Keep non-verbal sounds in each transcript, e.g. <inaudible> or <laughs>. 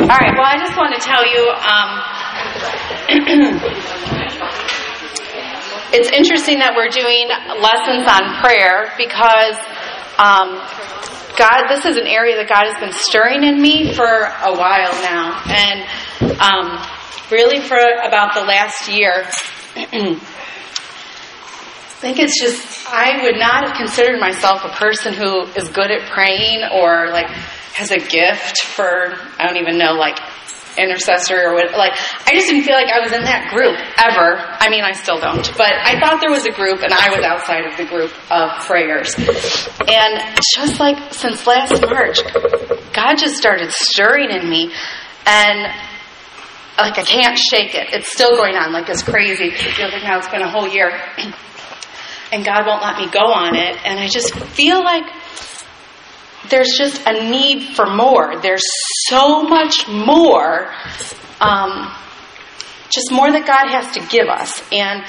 All right. Well, I just want to tell you. Um, <clears throat> it's interesting that we're doing lessons on prayer because um, God, this is an area that God has been stirring in me for a while now, and um, really for about the last year. <clears throat> I think it's just, I would not have considered myself a person who is good at praying or like has a gift for, I don't even know, like intercessor or what, like, I just didn't feel like I was in that group ever. I mean, I still don't, but I thought there was a group and I was outside of the group of prayers. And just like since last March, God just started stirring in me and like I can't shake it. It's still going on like it's crazy. It feels like now it's been a whole year. <clears throat> and God won't let me go on it. And I just feel like there's just a need for more. There's so much more, um, just more that God has to give us. And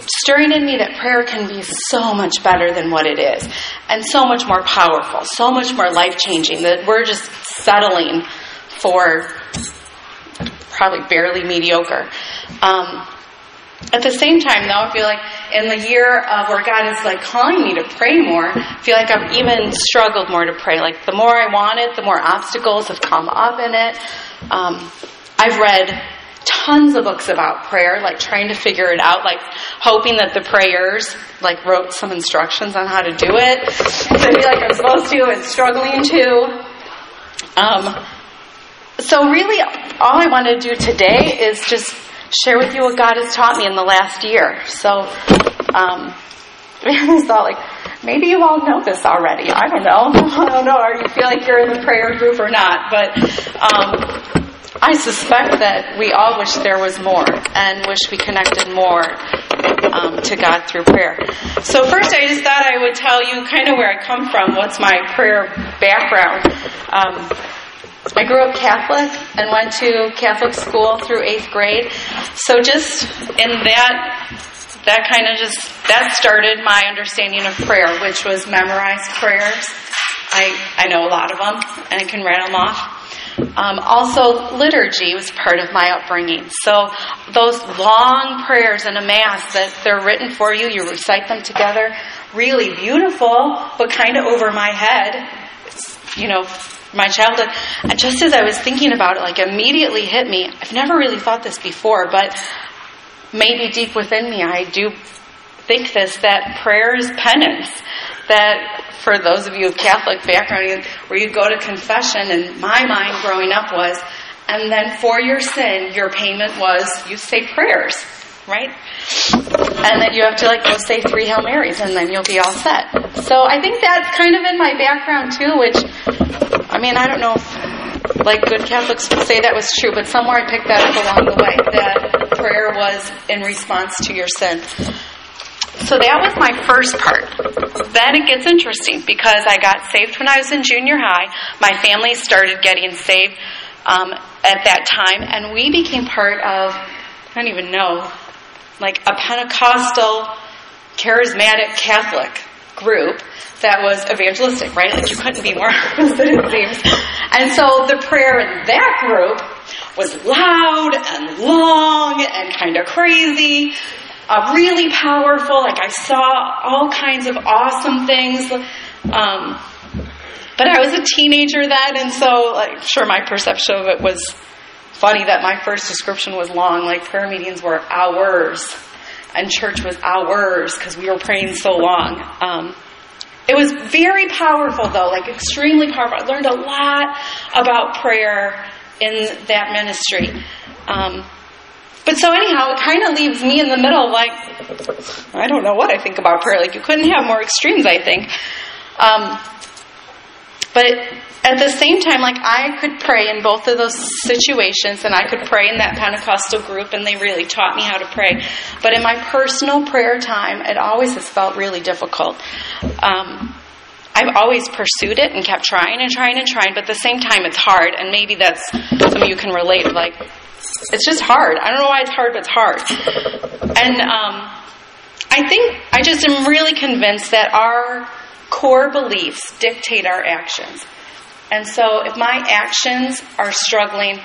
stirring in me that prayer can be so much better than what it is, and so much more powerful, so much more life changing, that we're just settling for probably barely mediocre. Um, at the same time, though, I feel like in the year of where God is like calling me to pray more, I feel like I've even struggled more to pray. Like the more I want it, the more obstacles have come up in it. Um, I've read tons of books about prayer, like trying to figure it out, like hoping that the prayers like wrote some instructions on how to do it. I feel like I'm supposed to and struggling to. Um, so really, all I want to do today is just share with you what God has taught me in the last year. So, um, <laughs> I thought like, maybe you all know this already. I don't know. <laughs> I don't know. Or you feel like you're in the prayer group or not. But um, I suspect that we all wish there was more and wish we connected more um, to God through prayer. So first, I just thought I would tell you kind of where I come from. What's my prayer background? Um, I grew up Catholic and went to Catholic school through eighth grade. So just in that, that kind of just, that started my understanding of prayer, which was memorized prayers. I, I know a lot of them and I can rattle them off. Um, also, liturgy was part of my upbringing. So, those long prayers in a Mass that they're written for you, you recite them together, really beautiful, but kind of over my head. It's, you know, my childhood. And just as I was thinking about it, like immediately hit me. I've never really thought this before, but maybe deep within me, I do think this that prayer is penance. That for those of you of Catholic background, where you go to confession, and my mind growing up was, and then for your sin, your payment was you say prayers right? And that you have to like go say three Hail Marys and then you'll be all set. So I think that's kind of in my background too, which, I mean, I don't know if like good Catholics would say that was true, but somewhere I picked that up along the way, that prayer was in response to your sin. So that was my first part. Then it gets interesting because I got saved when I was in junior high. My family started getting saved um, at that time, and we became part of, I don't even know, like a Pentecostal, charismatic Catholic group that was evangelistic, right? Like you couldn't be more opposite, it seems. And so the prayer in that group was loud and long and kind of crazy, uh, really powerful. Like I saw all kinds of awesome things. Um, but I was a teenager then, and so like, sure my perception of it was funny that my first description was long, like prayer meetings were hours, and church was hours because we were praying so long. Um, it was very powerful, though, like extremely powerful. I learned a lot about prayer in that ministry. Um, but so, anyhow, it kind of leaves me in the middle, like, I don't know what I think about prayer. Like, you couldn't have more extremes, I think. Um, but at the same time, like I could pray in both of those situations, and I could pray in that Pentecostal group, and they really taught me how to pray. But in my personal prayer time, it always has felt really difficult. Um, I've always pursued it and kept trying and trying and trying, but at the same time, it's hard, and maybe that's some of you can relate. Like, it's just hard. I don't know why it's hard, but it's hard. And um, I think I just am really convinced that our core beliefs dictate our actions. And so if my actions are struggling,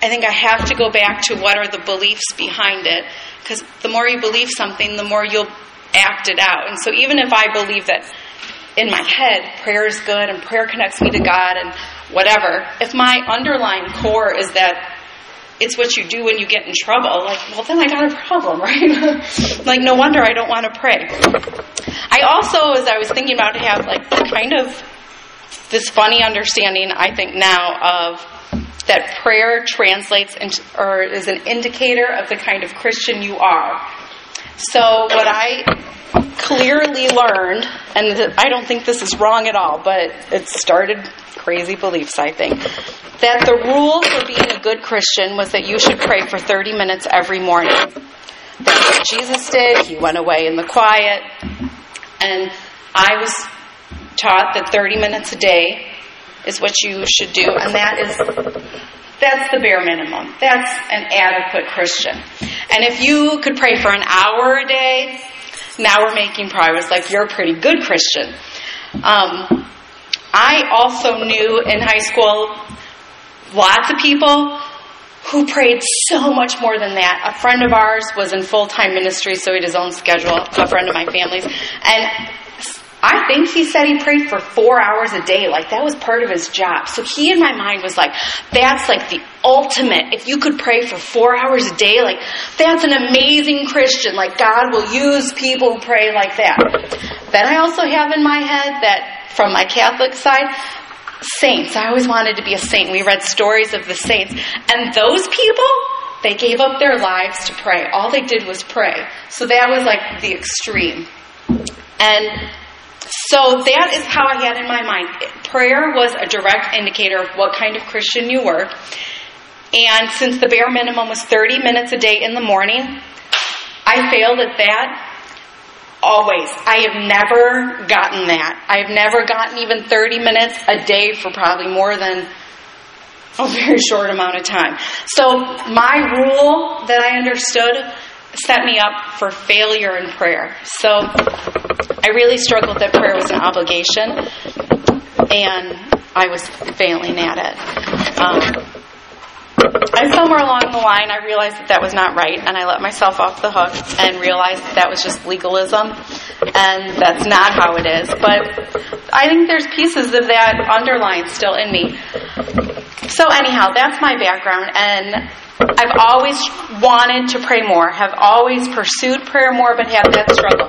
I think I have to go back to what are the beliefs behind it. Because the more you believe something, the more you'll act it out. And so even if I believe that in my head prayer is good and prayer connects me to God and whatever, if my underlying core is that it's what you do when you get in trouble, like, well, then I got a problem, <laughs> right? like, no wonder I don't want to pray. I also, as I was thinking about it, have like kind of this funny understanding, I think now, of that prayer translates into, or is an indicator of the kind of Christian you are. So, what I clearly learned, and I don't think this is wrong at all, but it started crazy beliefs, I think, that the rule for being a good Christian was that you should pray for 30 minutes every morning. That's what Jesus did. He went away in the quiet. And I was taught that 30 minutes a day is what you should do, and that is that's the bare minimum. That's an adequate Christian. And if you could pray for an hour a day, now we're making progress. Like you're a pretty good Christian. Um, I also knew in high school lots of people who prayed so much more than that. A friend of ours was in full time ministry, so he had his own schedule, a friend of my family's. And I think he said he prayed for four hours a day. Like that was part of his job. So he in my mind was like, that's like the ultimate. If you could pray for four hours a day, like that's an amazing Christian. Like God will use people who pray like that. Then I also have in my head that from my Catholic side, saints. I always wanted to be a saint. We read stories of the saints. And those people, they gave up their lives to pray. All they did was pray. So that was like the extreme. And so that is how I had in my mind. Prayer was a direct indicator of what kind of Christian you were. And since the bare minimum was 30 minutes a day in the morning, I failed at that always. I have never gotten that. I've never gotten even 30 minutes a day for probably more than a very short amount of time. So my rule that I understood set me up for failure in prayer. So I really struggled that prayer was an obligation, and I was failing at it. Um, and somewhere along the line, I realized that that was not right, and I let myself off the hook and realized that, that was just legalism, and that's not how it is. But I think there's pieces of that underlying still in me. So, anyhow, that's my background, and I've always wanted to pray more, have always pursued prayer more, but have that struggle.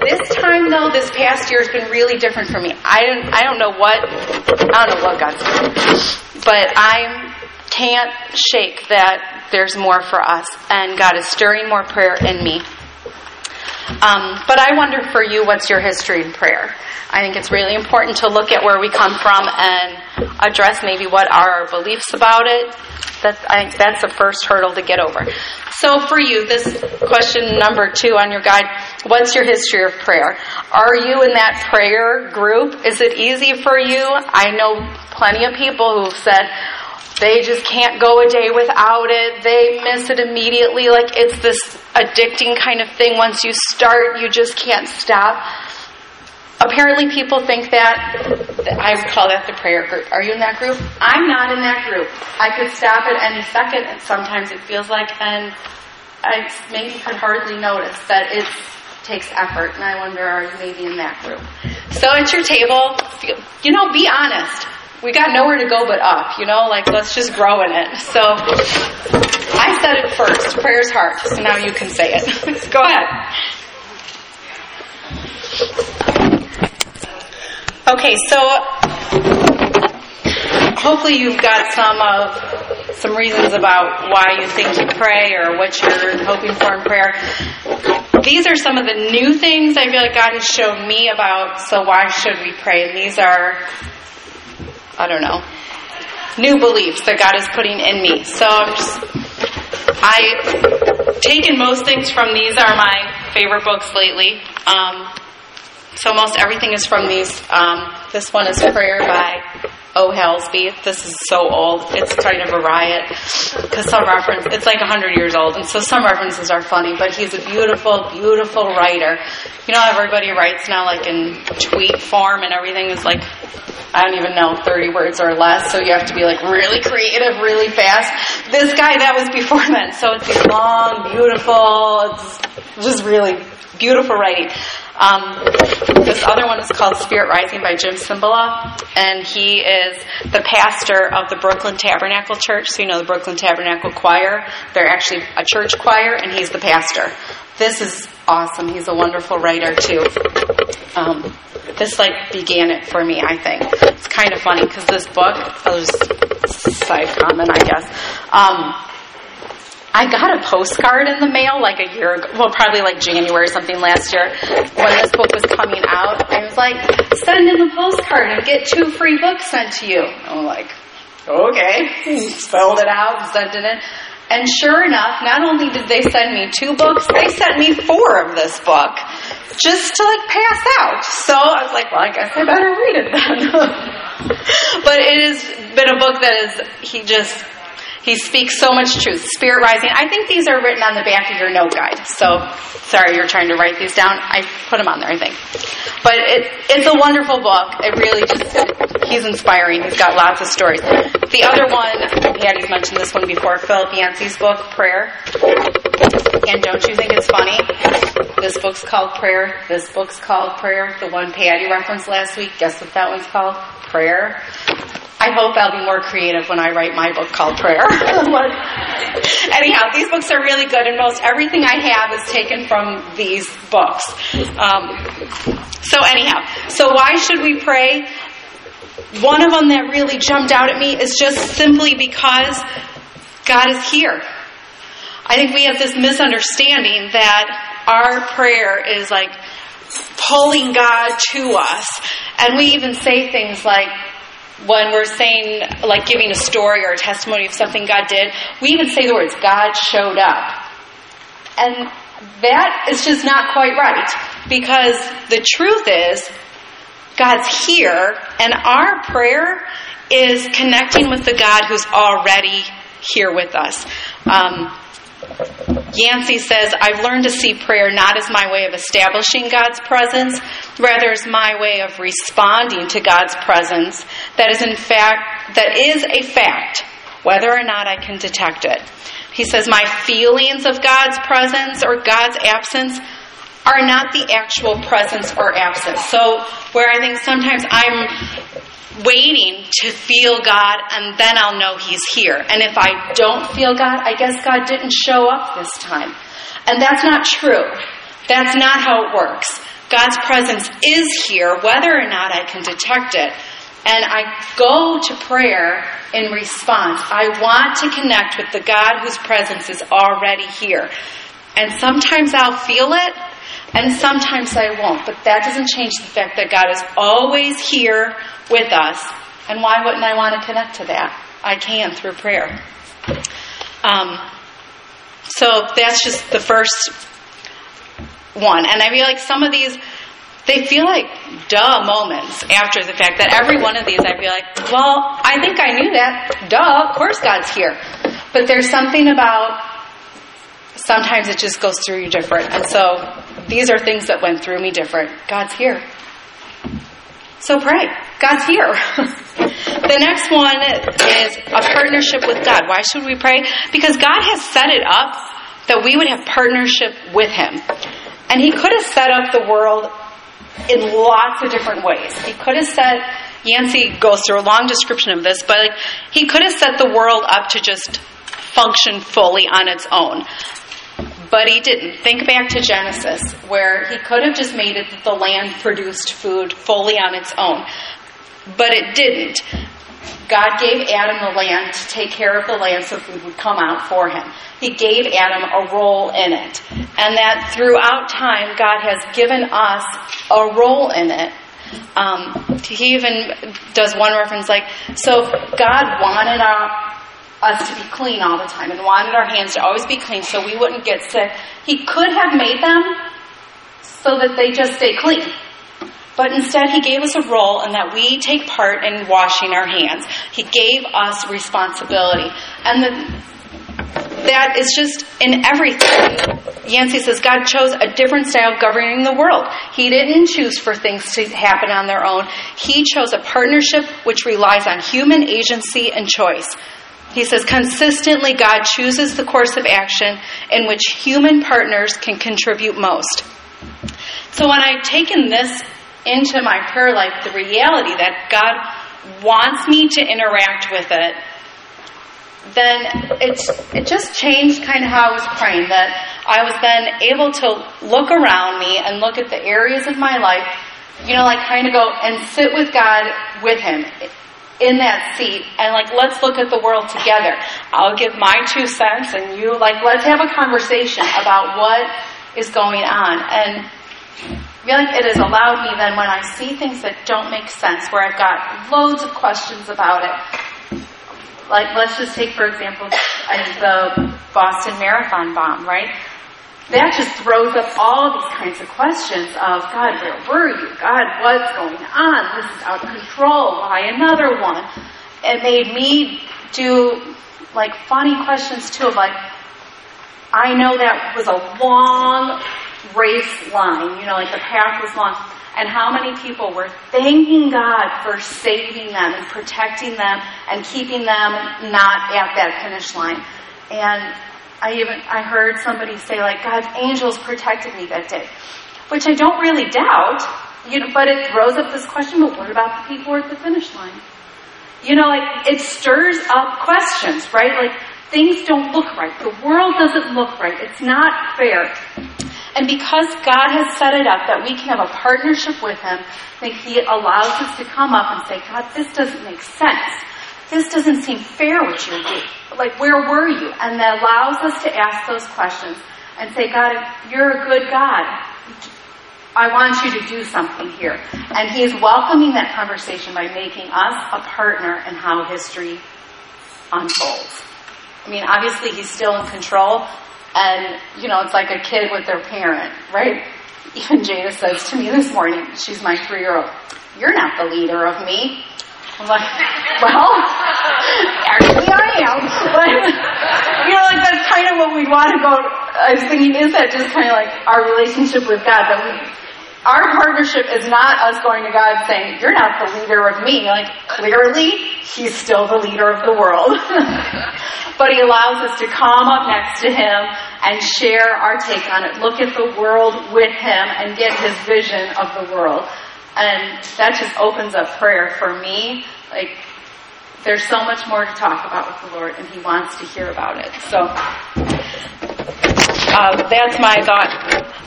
This time, though, this past year has been really different for me. I don't, I don't know what, I don't know what God's doing, but I can't shake that there's more for us, and God is stirring more prayer in me. Um, but I wonder for you, what's your history in prayer? I think it's really important to look at where we come from and address maybe what are our beliefs about it. I think that's the first hurdle to get over. So for you, this question number two on your guide, what's your history of prayer? Are you in that prayer group? Is it easy for you? I know plenty of people who've said, they just can't go a day without it. They miss it immediately. Like it's this addicting kind of thing. Once you start, you just can't stop. Apparently, people think that I call that the prayer group. Are you in that group? I'm not in that group. I could stop at any second, and sometimes it feels like, and I maybe could hardly notice that it takes effort. And I wonder, are you maybe in that group? So at your table, you know, be honest we got nowhere to go but up, you know, like let's just grow in it. So I said it first. Prayer's heart. So now you can say it. <laughs> go ahead. Okay, so hopefully you've got some of some reasons about why you think you pray or what you're hoping for in prayer. These are some of the new things I feel like God has shown me about so why should we pray? And these are I don't know, new beliefs that God is putting in me. So I'm just, I've taken most things from these are my favorite books lately. Um, so most everything is from these. Um, this one is Prayer by Oh, o. Hallesby. This is so old. It's kind of a riot because some reference, it's like 100 years old, and so some references are funny, but he's a beautiful, beautiful writer. You know, everybody writes now like in tweet form and everything is like I don't even know, 30 words or less, so you have to be like really creative, really fast. This guy, that was before <laughs> then, so it's long, beautiful, it's just really beautiful writing. Um, this other one is called Spirit Rising by Jim Cymbala, and he is the pastor of the Brooklyn Tabernacle Church. So you know the Brooklyn Tabernacle Choir. They're actually a church choir, and he's the pastor. This is awesome. He's a wonderful writer too. Um, this like began it for me. I think it's kind of funny because this book. I'll just side comment, I guess. Um, I got a postcard in the mail like a year ago, well, probably like January or something last year when this book was coming out. I was like, send in the postcard and get two free books sent to you. I'm like, okay. Filled it out, sent it in. And sure enough, not only did they send me two books, they sent me four of this book just to like pass out. So I was like, well, I guess I better read it then. <laughs> but it has been a book that is, he just, he speaks so much truth. Spirit rising. I think these are written on the back of your note guide. So, sorry, you're trying to write these down. I put them on there, I think. But it, it's a wonderful book. It really just, he's inspiring. He's got lots of stories. The other one, Patty's mentioned this one before, Philip Yancey's book, Prayer. And don't you think it's funny? This book's called Prayer. This book's called Prayer. The one Patty referenced last week, guess what that one's called? Prayer. I hope I'll be more creative when I write my book called Prayer. <laughs> Anyhow, these books are really good, and most everything I have is taken from these books. Um, so, anyhow, so why should we pray? One of them that really jumped out at me is just simply because God is here. I think we have this misunderstanding that our prayer is like pulling God to us. And we even say things like, when we're saying, like giving a story or a testimony of something God did, we even say the words, God showed up. And that is just not quite right. Because the truth is, God's here, and our prayer is connecting with the God who's already here with us. Um, Yancey says, I've learned to see prayer not as my way of establishing God's presence, rather as my way of responding to God's presence that is in fact that is a fact, whether or not I can detect it. He says, My feelings of God's presence or God's absence are not the actual presence or absence. So, where I think sometimes I'm waiting to feel God and then I'll know He's here. And if I don't feel God, I guess God didn't show up this time. And that's not true. That's not how it works. God's presence is here, whether or not I can detect it. And I go to prayer in response. I want to connect with the God whose presence is already here. And sometimes I'll feel it, and sometimes I won't. But that doesn't change the fact that God is always here with us. And why wouldn't I want to connect to that? I can through prayer. Um, so that's just the first one. And I feel like some of these, they feel like duh moments after the fact that every one of these I feel like, well, I think I knew that. Duh, of course God's here. But there's something about sometimes it just goes through you different. And so these are things that went through me different. God's here. So pray. God's here. <laughs> the next one is a partnership with God. Why should we pray? Because God has set it up that we would have partnership with Him. And He could have set up the world in lots of different ways. He could have set, Yancey goes through a long description of this, but he could have set the world up to just function fully on its own. But he didn't. Think back to Genesis, where he could have just made it that the land produced food fully on its own. But it didn't. God gave Adam the land to take care of the land so food would come out for him. He gave Adam a role in it. And that throughout time, God has given us a role in it. Um, he even does one reference like, so God wanted our, us to be clean all the time and wanted our hands to always be clean so we wouldn't get sick. He could have made them so that they just stay clean. But instead, He gave us a role in that we take part in washing our hands. He gave us responsibility. And the, that is just in everything. Yancey says God chose a different style of governing the world. He didn't choose for things to happen on their own. He chose a partnership which relies on human agency and choice. He says consistently God chooses the course of action in which human partners can contribute most. So when I've taken this into my prayer life, the reality that God wants me to interact with it, then it's, it just changed kind of how I was praying. That I was then able to look around me and look at the areas of my life, you know, like kind of go and sit with God with Him in that seat and like let's look at the world together. I'll give my two cents and you like let's have a conversation about what is going on. And like it has allowed me then when I see things that don't make sense, where I've got loads of questions about it. Like let's just take for example the Boston Marathon bomb, right? That just throws up all these kinds of questions of God, where were you? God, what's going on? This is out of control. Why another one? It made me do like funny questions too of like, I know that was a long race line, you know, like the path was long. And how many people were thanking God for saving them and protecting them and keeping them not at that finish line. And I even I heard somebody say like God's angels protected me that day, which I don't really doubt. You know, but it throws up this question: But what about the people at the finish line? You know, like it stirs up questions, right? Like things don't look right. The world doesn't look right. It's not fair. And because God has set it up that we can have a partnership with Him, think He allows us to come up and say, God, this doesn't make sense this doesn't seem fair what you're doing. Like, where were you? And that allows us to ask those questions and say, God, you're a good God. I want you to do something here. And he is welcoming that conversation by making us a partner in how history unfolds. I mean, obviously he's still in control, and, you know, it's like a kid with their parent, right? <laughs> Even Jada says to me this morning, she's my three year old, You're not the leader of me. I'm like, <laughs> well, actually I am. But, you know, like that's kind of what we want to go. Was thinking, is that just kind of like our relationship with God? That we, our partnership is not us going to God saying, you're not the leader of me. Like, clearly, He's still the leader of the world. <laughs> but He allows us to come up next to Him and share our take on it. Look at the world with Him and get His vision of the world. And that just opens up prayer for me. Like, there's so much more to talk about with the Lord, and He wants to hear about it. So, uh, that's my thought,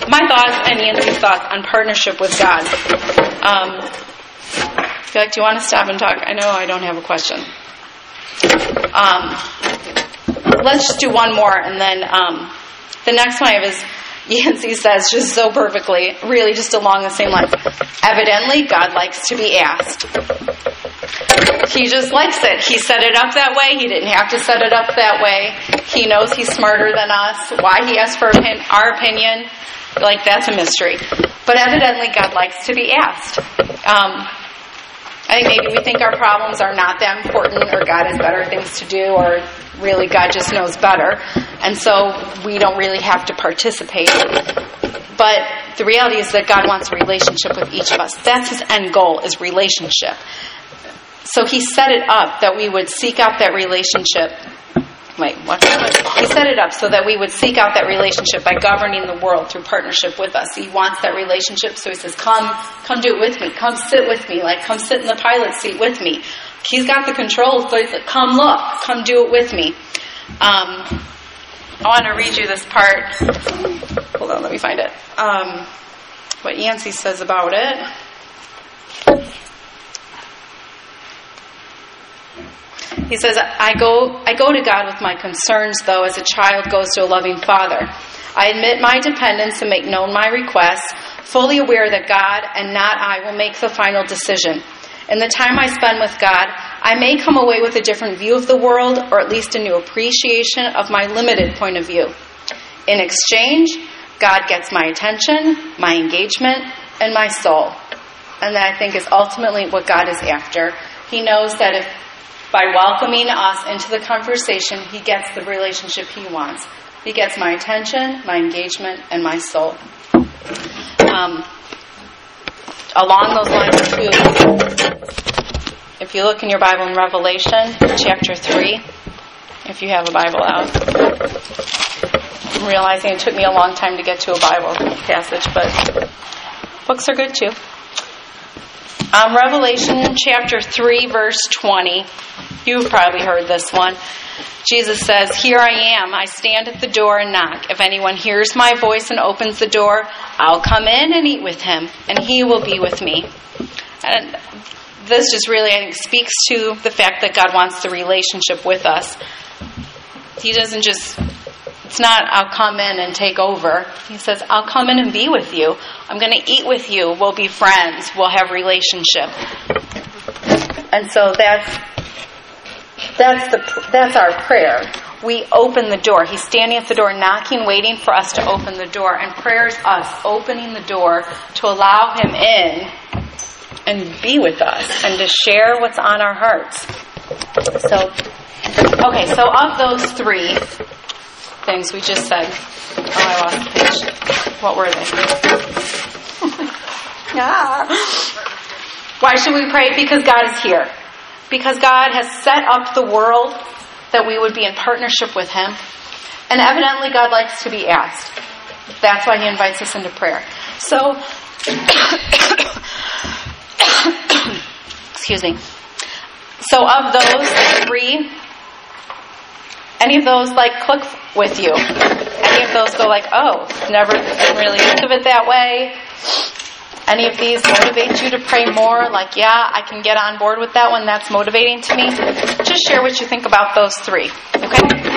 my thoughts and Yancey's thoughts on partnership with God. Um, feel like, do you want to stop and talk? I know I don't have a question. Um, let's just do one more, and then um, the next one I have is Yancey says just so perfectly, really just along the same lines. Evidently, God likes to be asked. He just likes it. He set it up that way. He didn't have to set it up that way. He knows he's smarter than us. Why he asked for our opinion, like that's a mystery. But evidently, God likes to be asked. Um, I think maybe we think our problems are not that important, or God has better things to do, or really God just knows better. And so we don't really have to participate. But the reality is that God wants a relationship with each of us. That's his end goal is relationship. So he set it up that we would seek out that relationship. He set it up so that we would seek out that relationship by governing the world through partnership with us. He wants that relationship, so he says, "Come, come do it with me. Come sit with me. Like, come sit in the pilot seat with me." He's got the control, so he's like, "Come look. Come do it with me." Um, I want to read you this part. Hold on, let me find it. Um, what Yancey says about it. He says, I go, I go to God with my concerns, though, as a child goes to a loving father. I admit my dependence and make known my requests, fully aware that God and not I will make the final decision. In the time I spend with God, I may come away with a different view of the world or at least a new appreciation of my limited point of view. In exchange, God gets my attention, my engagement, and my soul. And that I think is ultimately what God is after. He knows that if By welcoming us into the conversation, he gets the relationship he wants. He gets my attention, my engagement, and my soul. Um, along those lines, too, if you look in your Bible in Revelation, chapter 3, if you have a Bible out, I'm realizing it took me a long time to get to a Bible passage, but books are good too. Um, Revelation chapter 3, verse 20. You've probably heard this one. Jesus says, Here I am. I stand at the door and knock. If anyone hears my voice and opens the door, I'll come in and eat with him, and he will be with me. And this just really, I think, speaks to the fact that God wants the relationship with us. He doesn't just, it's not, I'll come in and take over. He says, I'll come in and be with you. I'm going to eat with you. We'll be friends. We'll have relationship. And so that's that's the that's our prayer. We open the door. He's standing at the door, knocking, waiting for us to open the door. And prayer is us opening the door to allow Him in and be with us and to share what's on our hearts. So, okay. So of those three things we just said, oh, I lost the page. What were they? <laughs> yeah. Why should we pray? Because God is here because God has set up the world that we would be in partnership with Him. And evidently, God likes to be asked. That's why He invites us into prayer. So, <coughs> excuse me. So, of those three, any of those like click with you? Any of those go like, oh, never really think of it that way? any of these motivate you to pray more, like, yeah, I can get on board with that one, that's motivating to me, just share what you think about those three. Okay?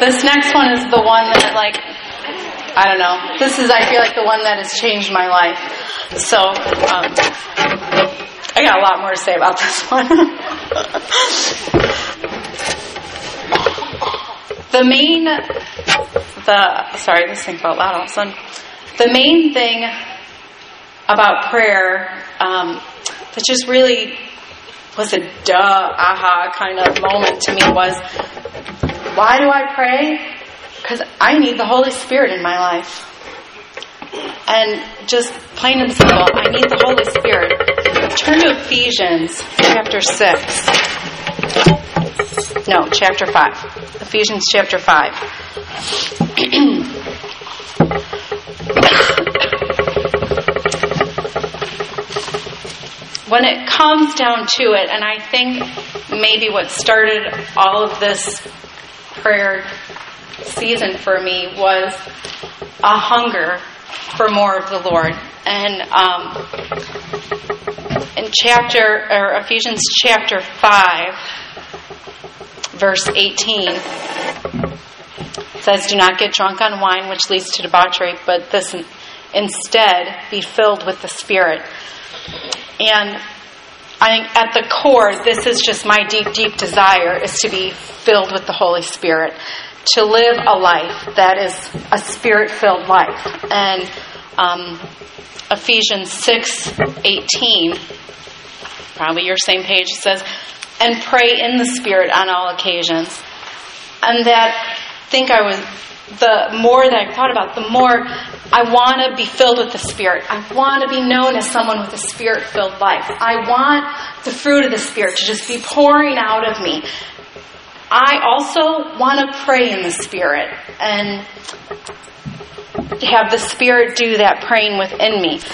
This next one is the one that, like, I don't know. This is, I feel like, the one that has changed my life. So, um, I got a lot more to say about this one. The main, the, sorry, this thing felt loud all of a sudden. The main thing about prayer um, that just really was a duh, aha kind of moment to me was why do I pray? Because I need the Holy Spirit in my life. And just plain and simple, I need the Holy Spirit. Turn to Ephesians chapter 6. No, chapter 5. Ephesians chapter 5. <clears throat> when it comes down to it, and I think maybe what started all of this prayer season for me was a hunger for more of the Lord. And um, in chapter, or Ephesians chapter 5, verse 18 says, Do not get drunk on wine, which leads to debauchery, but this instead be filled with the Spirit. And I think at the core, this is just my deep, deep desire is to be filled with the Holy Spirit, to live a life that is a spirit filled life. And um, Ephesians 6 18, probably your same page, it says, and pray in the Spirit on all occasions. And that I think I was, the more that I thought about, the more I want to be filled with the Spirit. I want to be known as someone with a Spirit filled life. I want the fruit of the Spirit to just be pouring out of me. I also want to pray in the Spirit and have the Spirit do that praying within me. <clears throat>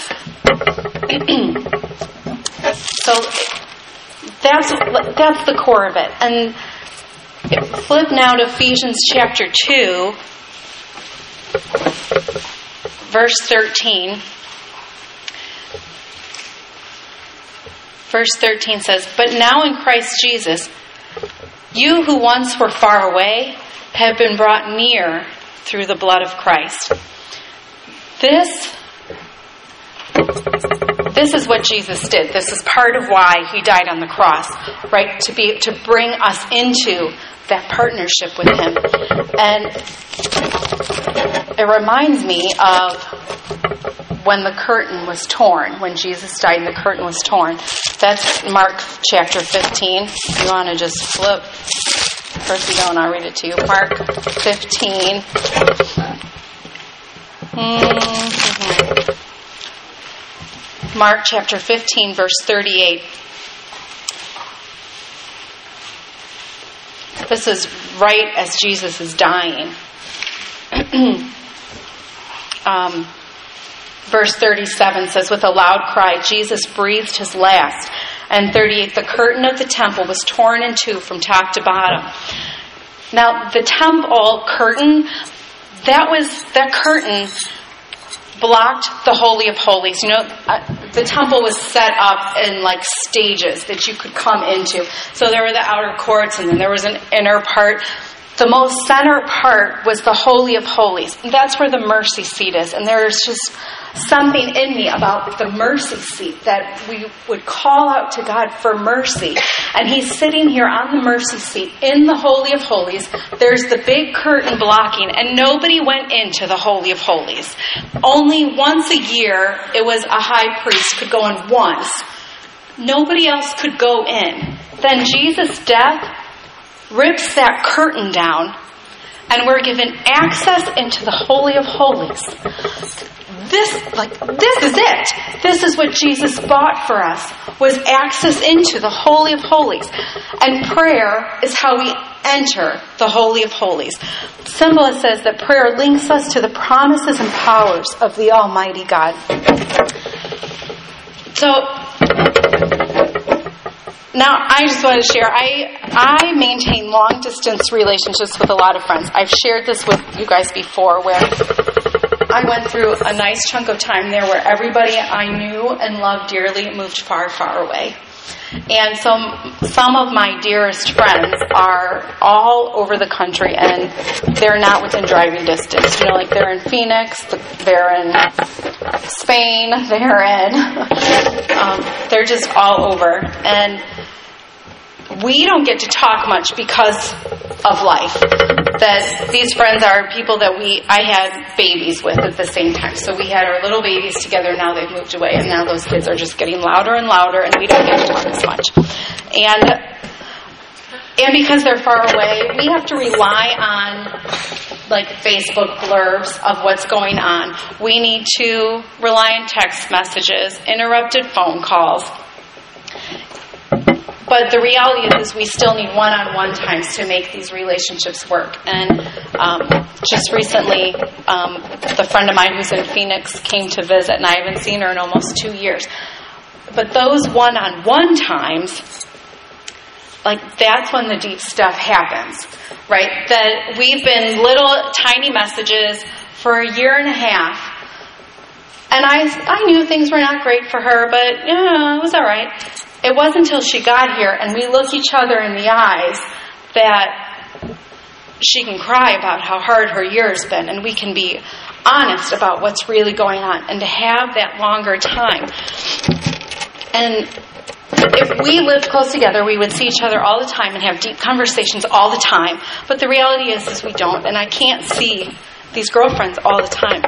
so that's, that's the core of it. And flip now to Ephesians chapter 2, verse 13. Verse 13 says, But now in Christ Jesus, you who once were far away have been brought near through the blood of Christ. This this is what Jesus did. This is part of why he died on the cross, right? To be to bring us into that partnership with him. And it reminds me of when the curtain was torn, when Jesus died and the curtain was torn. That's Mark chapter 15. You want to just flip. First, you don't, I'll read it to you. Mark 15. Mm-hmm. Mark chapter 15, verse 38. This is right as Jesus is dying. <clears throat> um, verse 37 says, With a loud cry, Jesus breathed his last. And 38, the curtain of the temple was torn in two from top to bottom. Now, the temple curtain, that was, that curtain blocked the Holy of Holies. You know, uh, the temple was set up in like stages that you could come into. So there were the outer courts, and then there was an inner part. The most center part was the Holy of Holies. That's where the mercy seat is. And there's just something in me about the mercy seat that we would call out to God for mercy. And He's sitting here on the mercy seat in the Holy of Holies. There's the big curtain blocking, and nobody went into the Holy of Holies. Only once a year, it was a high priest could go in once. Nobody else could go in. Then Jesus' death rips that curtain down, and we're given access into the Holy of Holies. This, like, this is it. This is what Jesus bought for us, was access into the Holy of Holies. And prayer is how we enter the Holy of Holies. Cymbala says that prayer links us to the promises and powers of the Almighty God. So, now, I just want to share. I I maintain long distance relationships with a lot of friends. I've shared this with you guys before, where I went through a nice chunk of time there where everybody I knew and loved dearly moved far, far away. And some some of my dearest friends are all over the country, and they're not within driving distance. You know, like they're in Phoenix, they're in Spain, they're in, <laughs> um, they're just all over, and we don't get to talk much because of life. That these friends are people that we I had babies with at the same time. So we had our little babies together. Now they've moved away, and now those kids are just getting louder and louder, and we don't get to talk as much. And and because they're far away, we have to rely on like Facebook blurbs of what's going on. We need to rely on text messages, interrupted phone calls, but the reality is, we still need one-on-one times to make these relationships work. And um, just recently, um, the friend of mine who's in Phoenix came to visit, and I haven't seen her in almost two years. But those one-on-one times, like that's when the deep stuff happens, right? That we've been little tiny messages for a year and a half. And I, I knew things were not great for her, but yeah, it was all right it wasn't until she got here and we look each other in the eyes that she can cry about how hard her year has been and we can be honest about what's really going on and to have that longer time. And if we lived close together, we would see each other all the time and have deep conversations all the time. But the reality is, is we don't, and I can't see these girlfriends all the time.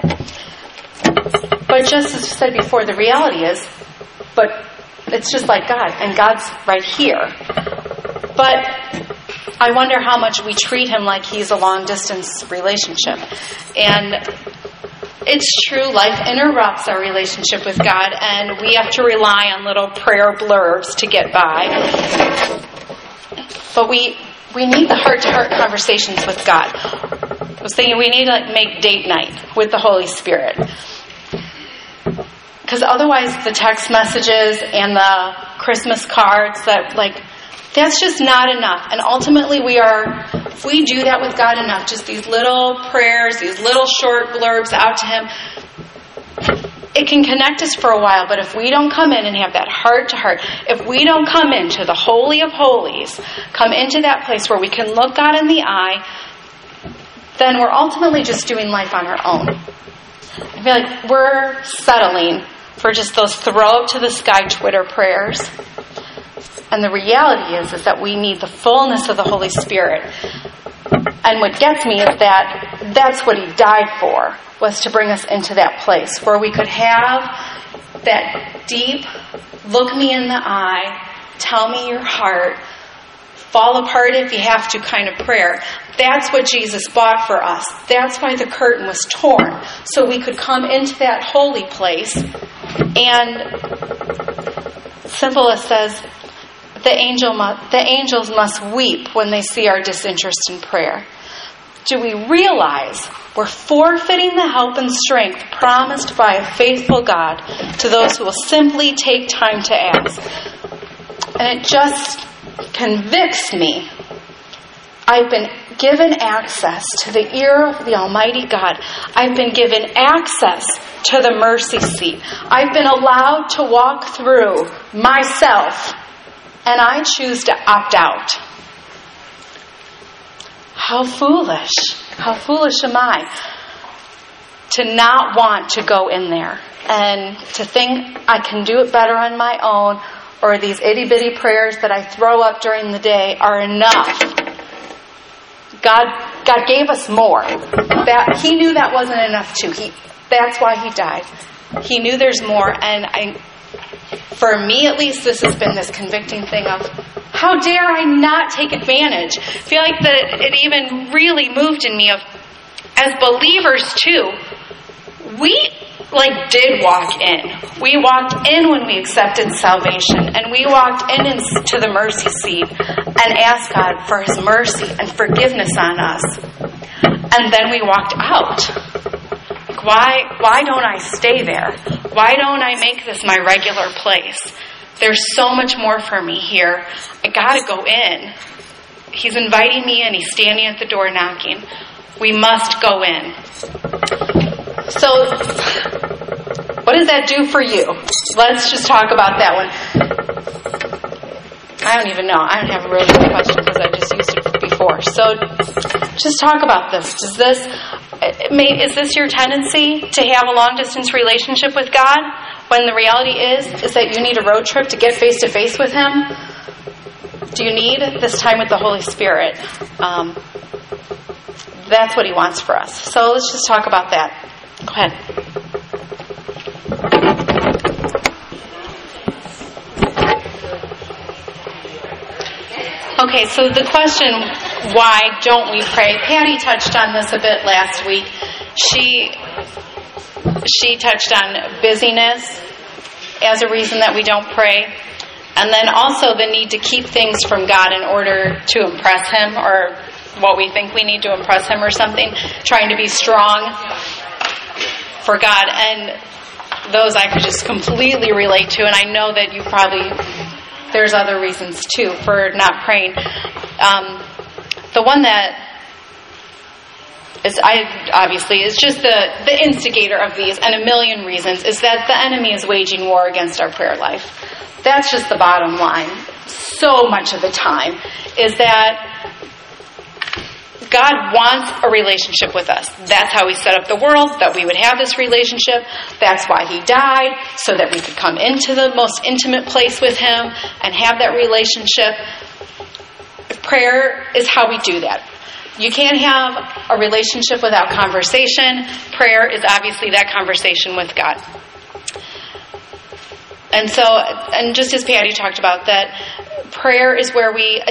But just as I said before, the reality is, but it's just like God, and God's right here. But I wonder how much we treat him like he's a long distance relationship. And it's true, life interrupts our relationship with God, and we have to rely on little prayer blurbs to get by. But we we need the heart to heart conversations with God. I was thinking we need to like make date night with the Holy Spirit. Because otherwise, the text messages and the Christmas cards that, like, that's just not enough. And ultimately, we are, if we do that with God enough, just these little prayers, these little short blurbs out to Him, it can connect us for a while, but if we don't come in and have that heart to heart, if we don't come into the Holy of Holies, come into that place where we can look God in the eye, then we're ultimately just doing life on our own. I feel like we're settling for just those throw to the sky Twitter prayers. And the reality is, is that we need the fullness of the Holy Spirit. And what gets me is that that's what he died for, was to bring us into that place where we could have that deep look me in the eye, tell me your heart, fall apart if you have to kind of prayer. That's what Jesus bought for us. That's why the curtain was torn, so we could come into that holy place. And Cymbala says, the, angel mu- the angels must weep when they see our disinterest in prayer. Do we realize we're forfeiting the help and strength promised by a faithful God to those who will simply take time to ask? And it just convicts me. I've been given access to the ear of the Almighty God. I've been given access to the mercy seat. I've been allowed to walk through myself, and I choose to opt out. How foolish. How foolish am I to not want to go in there and to think I can do it better on my own or these itty bitty prayers that I throw up during the day are enough. God, God gave us more. That He knew that wasn't enough too. He, that's why He died. He knew there's more, and I, for me at least, this has been this convicting thing of how dare I not take advantage? I feel like that it, it even really moved in me of as believers too. We like did walk in. We walked in when we accepted salvation, and we walked in into the mercy seat and asked God for His mercy and forgiveness on us. And then we walked out. Why? Why don't I stay there? Why don't I make this my regular place? There's so much more for me here. I gotta go in. He's inviting me in. He's standing at the door knocking. We must go in. So, what does that do for you? Let's just talk about that one. I don't even know. I don't have a really good question because I just used it before. So, just talk about this. Does this is this your tendency to have a long distance relationship with God when the reality is is that you need a road trip to get face to face with Him? Do you need this time with the Holy Spirit? Um, that's what He wants for us. So let's just talk about that. Go ahead. Okay, so the question, why don't we pray? Patty touched on this a bit last week. She she touched on busyness as a reason that we don't pray, and then also the need to keep things from God in order to impress Him or what we think we need to impress Him or something, trying to be strong for God. And those I could just completely relate to, and I know that you probably there's other reasons too for not praying. Um, the one that is I obviously is just the the instigator of these, and a million reasons is that the enemy is waging war against our prayer life. That's just the bottom line. So much of the time is that God wants a relationship with us. That's how He set up the world, that we would have this relationship. That's why He died, so that we could come into the most intimate place with Him and have that relationship. Prayer is how we do that. You can't have a relationship without conversation. Prayer is obviously that conversation with God. And so, and just as Patty talked about, that prayer is where we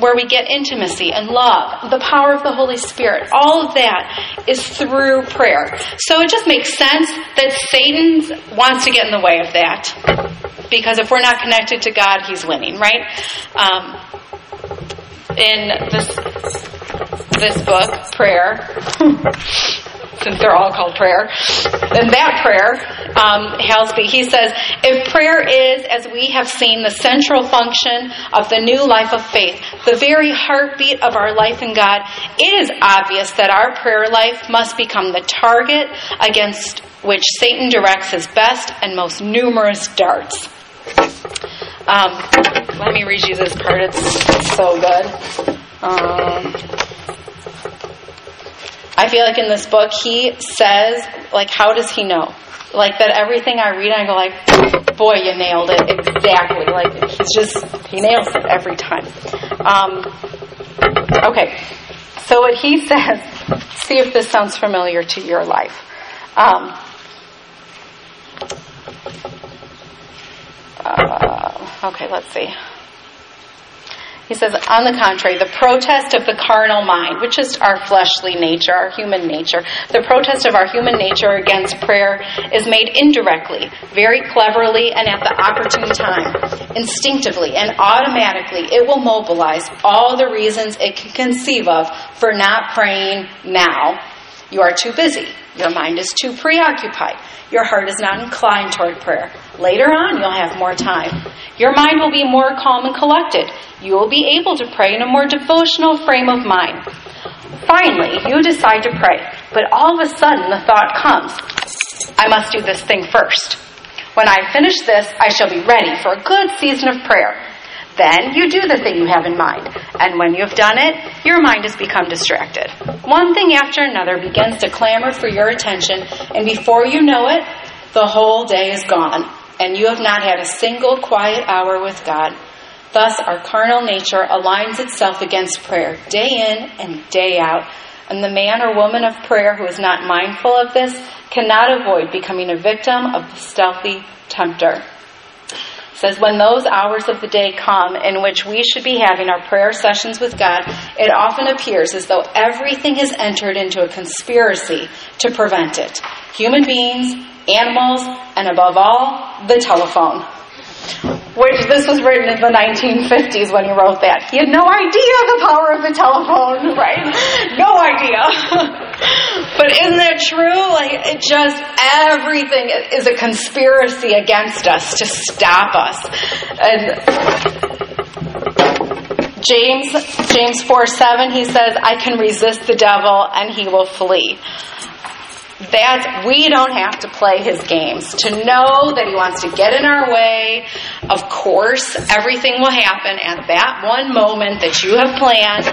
where we get intimacy and love, the power of the Holy Spirit. All of that is through prayer. So it just makes sense that Satan wants to get in the way of that. Because if we're not connected to God, he's winning, right? Um, in this this book, prayer, <laughs> since they're all called prayer, And that prayer, um, Hallesby, he says, if prayer is, as we have seen, the central function of the new life of faith, the very heartbeat of our life in God, it is obvious that our prayer life must become the target against which Satan directs his best and most numerous darts. Um, let me read you this part. It's, so good. Um, I feel like in this book, he says, like, how does he know? Like that everything I read, I go like, boy, you nailed it exactly. Like he's just he nails it every time. Um, okay, So what he <laughs> says, see if this sounds familiar to your life. Um, uh, okay, let's see. He says, on the contrary, the protest of the carnal mind, which is our fleshly nature, our human nature, the protest of our human nature against prayer is made indirectly, very cleverly, and at the opportune time. Instinctively and automatically, it will mobilize all the reasons it can conceive of for not praying now. You are too busy. Your mind is too preoccupied. Your heart is not inclined toward prayer. Later on, you'll have more time. Your mind will be more calm and collected. You will be able to pray in a more devotional frame of mind. Finally, you decide to pray, but all of a sudden the thought comes I must do this thing first. When I finish this, I shall be ready for a good season of prayer. Then you do the thing you have in mind. And when you have done it, your mind has become distracted. One thing after another begins to clamor for your attention, and before you know it, the whole day is gone, and you have not had a single quiet hour with God. Thus, our carnal nature aligns itself against prayer day in and day out. And the man or woman of prayer who is not mindful of this cannot avoid becoming a victim of the stealthy tempter says when those hours of the day come in which we should be having our prayer sessions with God, it often appears as though everything has entered into a conspiracy to prevent it. Human beings, animals, and above all, the telephone which this was written in the 1950s when he wrote that. He had no idea the power of the telephone, <laughs> right? No idea. <laughs> but isn't that true? Like, it just, everything is a conspiracy against us to stop us. And James, James 4 7, he says, I can resist the devil and he will flee that we don't have to play his games. To know that he wants to get in our way, of course, everything will happen at that one moment that you have planned.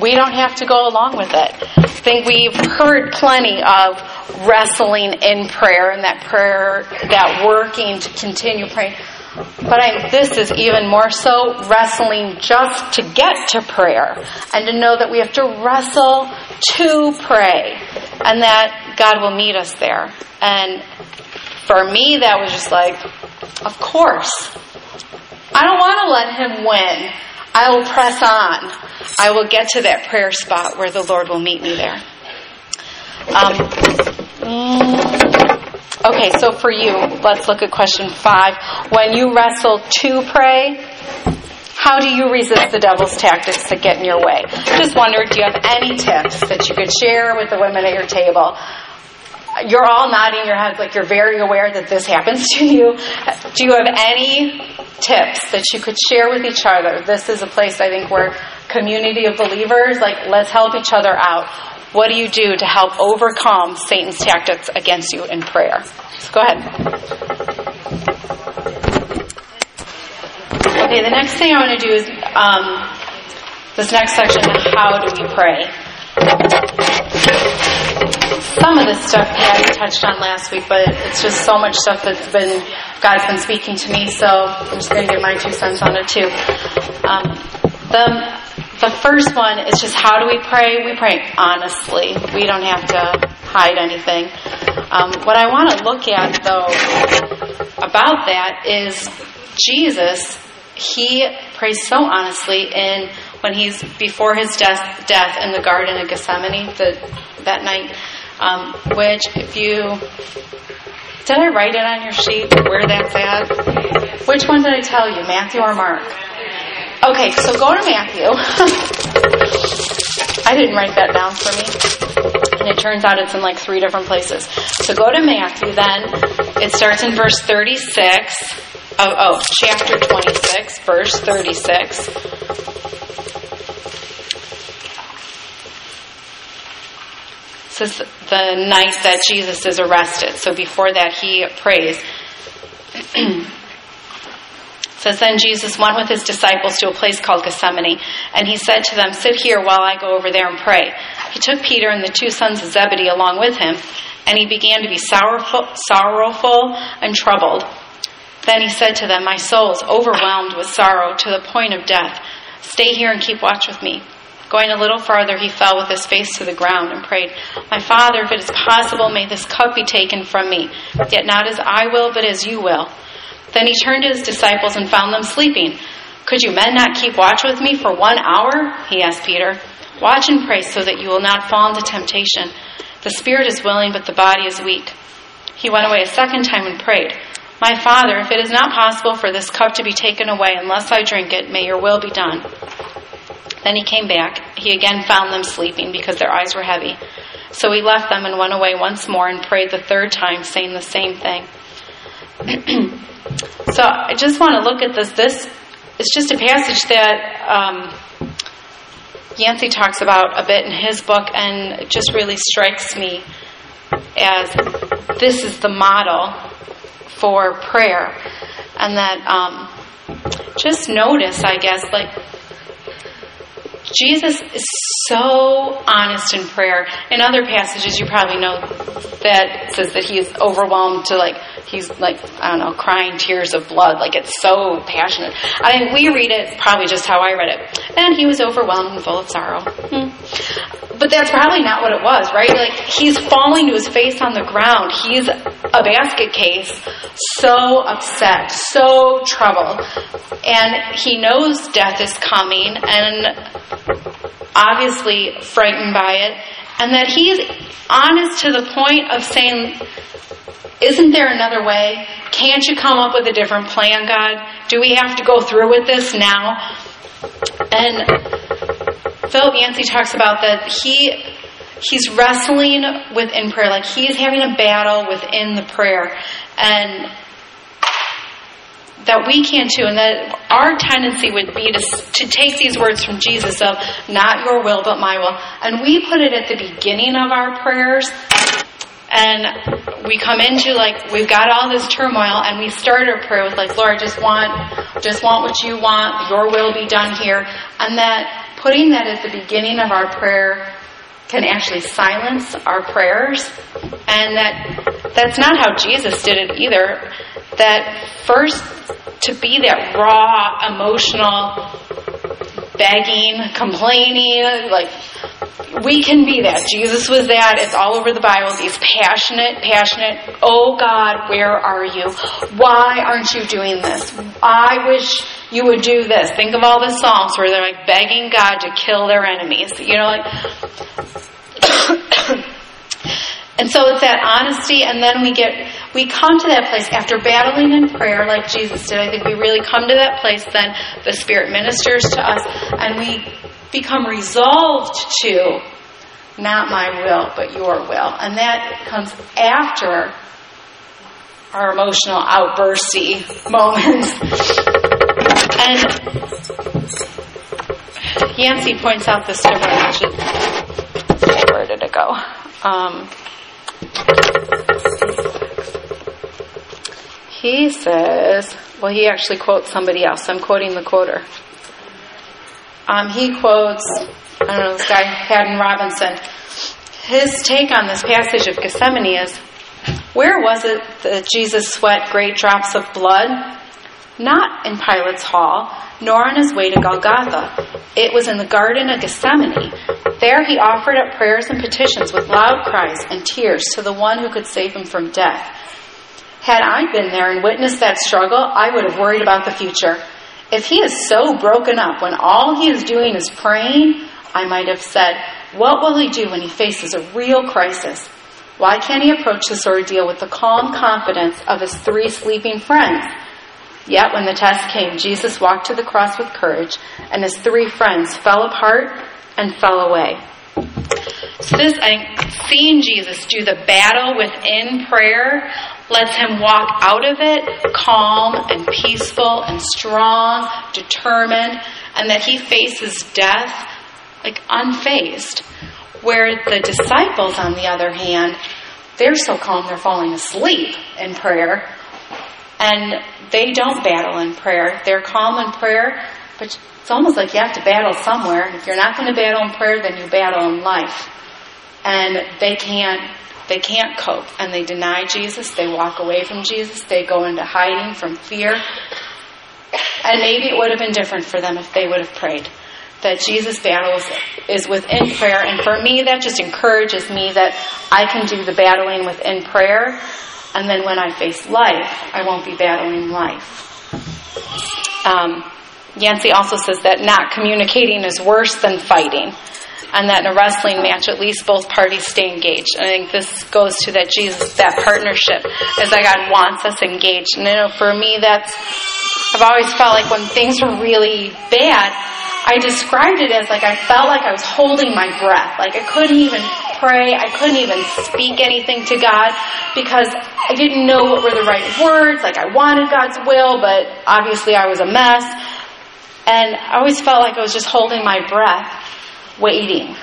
We don't have to go along with it. I think we've heard plenty of wrestling in prayer and that prayer, that working to continue praying. But I, this is even more so wrestling just to get to prayer and to know that we have to wrestle to pray and that God will meet us there. And for me, that was just like, of course. I don't want to let him win. I will press on. I will get to that prayer spot where the Lord will meet me there. Um, mm, Okay, so for you, let's look at question five. When you wrestle to pray, how do you resist the devil's tactics that get in your way? Just wondered, do you have any tips that you could share with the women at your table? You're all nodding your heads like you're very aware that this happens <laughs> to you. Do you have any tips that you could share with each other? This is a place I think where community of believers, like let's help each other out. What do you do to help overcome Satan's tactics against you in prayer? Go ahead. Okay, the next thing I want to do is um, this next section how do we pray? Some of this stuff Patty touched on last week, but it's just so much stuff that's been God's been speaking to me, so I'm just going to give my two cents on it too. Um, the the first one is just how do we pray? We pray honestly. We don't have to hide anything. Um, what I want to look at, though, about that is Jesus. He prays so honestly in when he's before his death, death in the Garden of Gethsemane the, that night. Um, which, if you did I write it on your sheet where that's at? Which one did I tell you, Matthew or Mark? Okay, so go to Matthew. <laughs> I didn't write that down for me. And it turns out it's in like three different places. So go to Matthew then. It starts in verse 36. Oh, oh chapter 26, verse 36. This is the night that Jesus is arrested. So before that, he prays. <clears throat> says then Jesus went with his disciples to a place called Gethsemane, and he said to them, "Sit here while I go over there and pray." He took Peter and the two sons of Zebedee along with him, and he began to be sorrowful, sorrowful and troubled. Then he said to them, "My soul is overwhelmed with sorrow to the point of death. Stay here and keep watch with me. Going a little farther, he fell with his face to the ground and prayed, My Father, if it is possible, may this cup be taken from me. Yet not as I will, but as you will. Then he turned to his disciples and found them sleeping. Could you men not keep watch with me for one hour? He asked Peter. Watch and pray so that you will not fall into temptation. The spirit is willing, but the body is weak. He went away a second time and prayed, My Father, if it is not possible for this cup to be taken away unless I drink it, may your will be done. Then he came back. He again found them sleeping because their eyes were heavy. So he left them and went away once more and prayed the third time, saying the same thing. <clears throat> so I just want to look at this. This is just a passage that um, Yancey talks about a bit in his book, and it just really strikes me as this is the model for prayer. And that um, just notice, I guess, like Jesus is so honest in prayer. In other passages, you probably know that says that he is overwhelmed to like he's like I don't know, crying tears of blood. Like it's so passionate. I mean, we read it probably just how I read it, and he was overwhelmed and full of sorrow. Hmm. But that's probably not what it was, right? Like he's falling to his face on the ground. He's a basket case, so upset, so troubled, and he knows death is coming, and obviously frightened by it, and that he's honest to the point of saying, Isn't there another way? Can't you come up with a different plan, God? Do we have to go through with this now? And Philip Yancey talks about that he he's wrestling within prayer, like he's having a battle within the prayer. And that we can too, and that our tendency would be to, to take these words from Jesus of not your will but my will, and we put it at the beginning of our prayers, and we come into like we've got all this turmoil, and we start our prayer with like, Lord, just want, just want what you want, your will be done here, and that putting that at the beginning of our prayer can actually silence our prayers, and that that's not how Jesus did it either. That first to be that raw, emotional, begging, complaining, like we can be that. Jesus was that. It's all over the Bible. These passionate, passionate, oh God, where are you? Why aren't you doing this? I wish you would do this. Think of all the Psalms where they're like begging God to kill their enemies. You know, like <coughs> <coughs> And so it's that honesty, and then we get, we come to that place after battling in prayer like Jesus did. I think we really come to that place, then the Spirit ministers to us, and we become resolved to not my will, but your will. And that comes after our emotional outbursty moments. And Yancey points out this difference. Where did it go? Um, he says, well, he actually quotes somebody else. I'm quoting the quoter. Um, he quotes, I don't know, this guy, Haddon Robinson. His take on this passage of Gethsemane is where was it that Jesus sweat great drops of blood? Not in Pilate's hall, nor on his way to Golgotha. It was in the Garden of Gethsemane. There he offered up prayers and petitions with loud cries and tears to the one who could save him from death. Had I been there and witnessed that struggle, I would have worried about the future. If he is so broken up when all he is doing is praying, I might have said, What will he do when he faces a real crisis? Why can't he approach this ordeal with the calm confidence of his three sleeping friends? Yet when the test came, Jesus walked to the cross with courage, and his three friends fell apart and fell away. So this, I seeing Jesus do the battle within prayer lets him walk out of it calm and peaceful and strong, determined, and that he faces death like unfazed. Where the disciples, on the other hand, they're so calm they're falling asleep in prayer. And they don't battle in prayer. They're calm in prayer, but it's almost like you have to battle somewhere. If you're not going to battle in prayer, then you battle in life. And they can't they can't cope and they deny Jesus, they walk away from Jesus, they go into hiding from fear. And maybe it would have been different for them if they would have prayed. That Jesus battles is within prayer. And for me, that just encourages me that I can do the battling within prayer. And then when I face life, I won't be battling life. Um, Yancey also says that not communicating is worse than fighting and that in a wrestling match, at least both parties stay engaged. And I think this goes to that Jesus, that partnership, is that God wants us engaged. And you know, for me, that's, I've always felt like when things were really bad, I described it as like I felt like I was holding my breath. Like I couldn't even pray. I couldn't even speak anything to God because I didn't know what were the right words. Like I wanted God's will, but obviously I was a mess. And I always felt like I was just holding my breath waiting,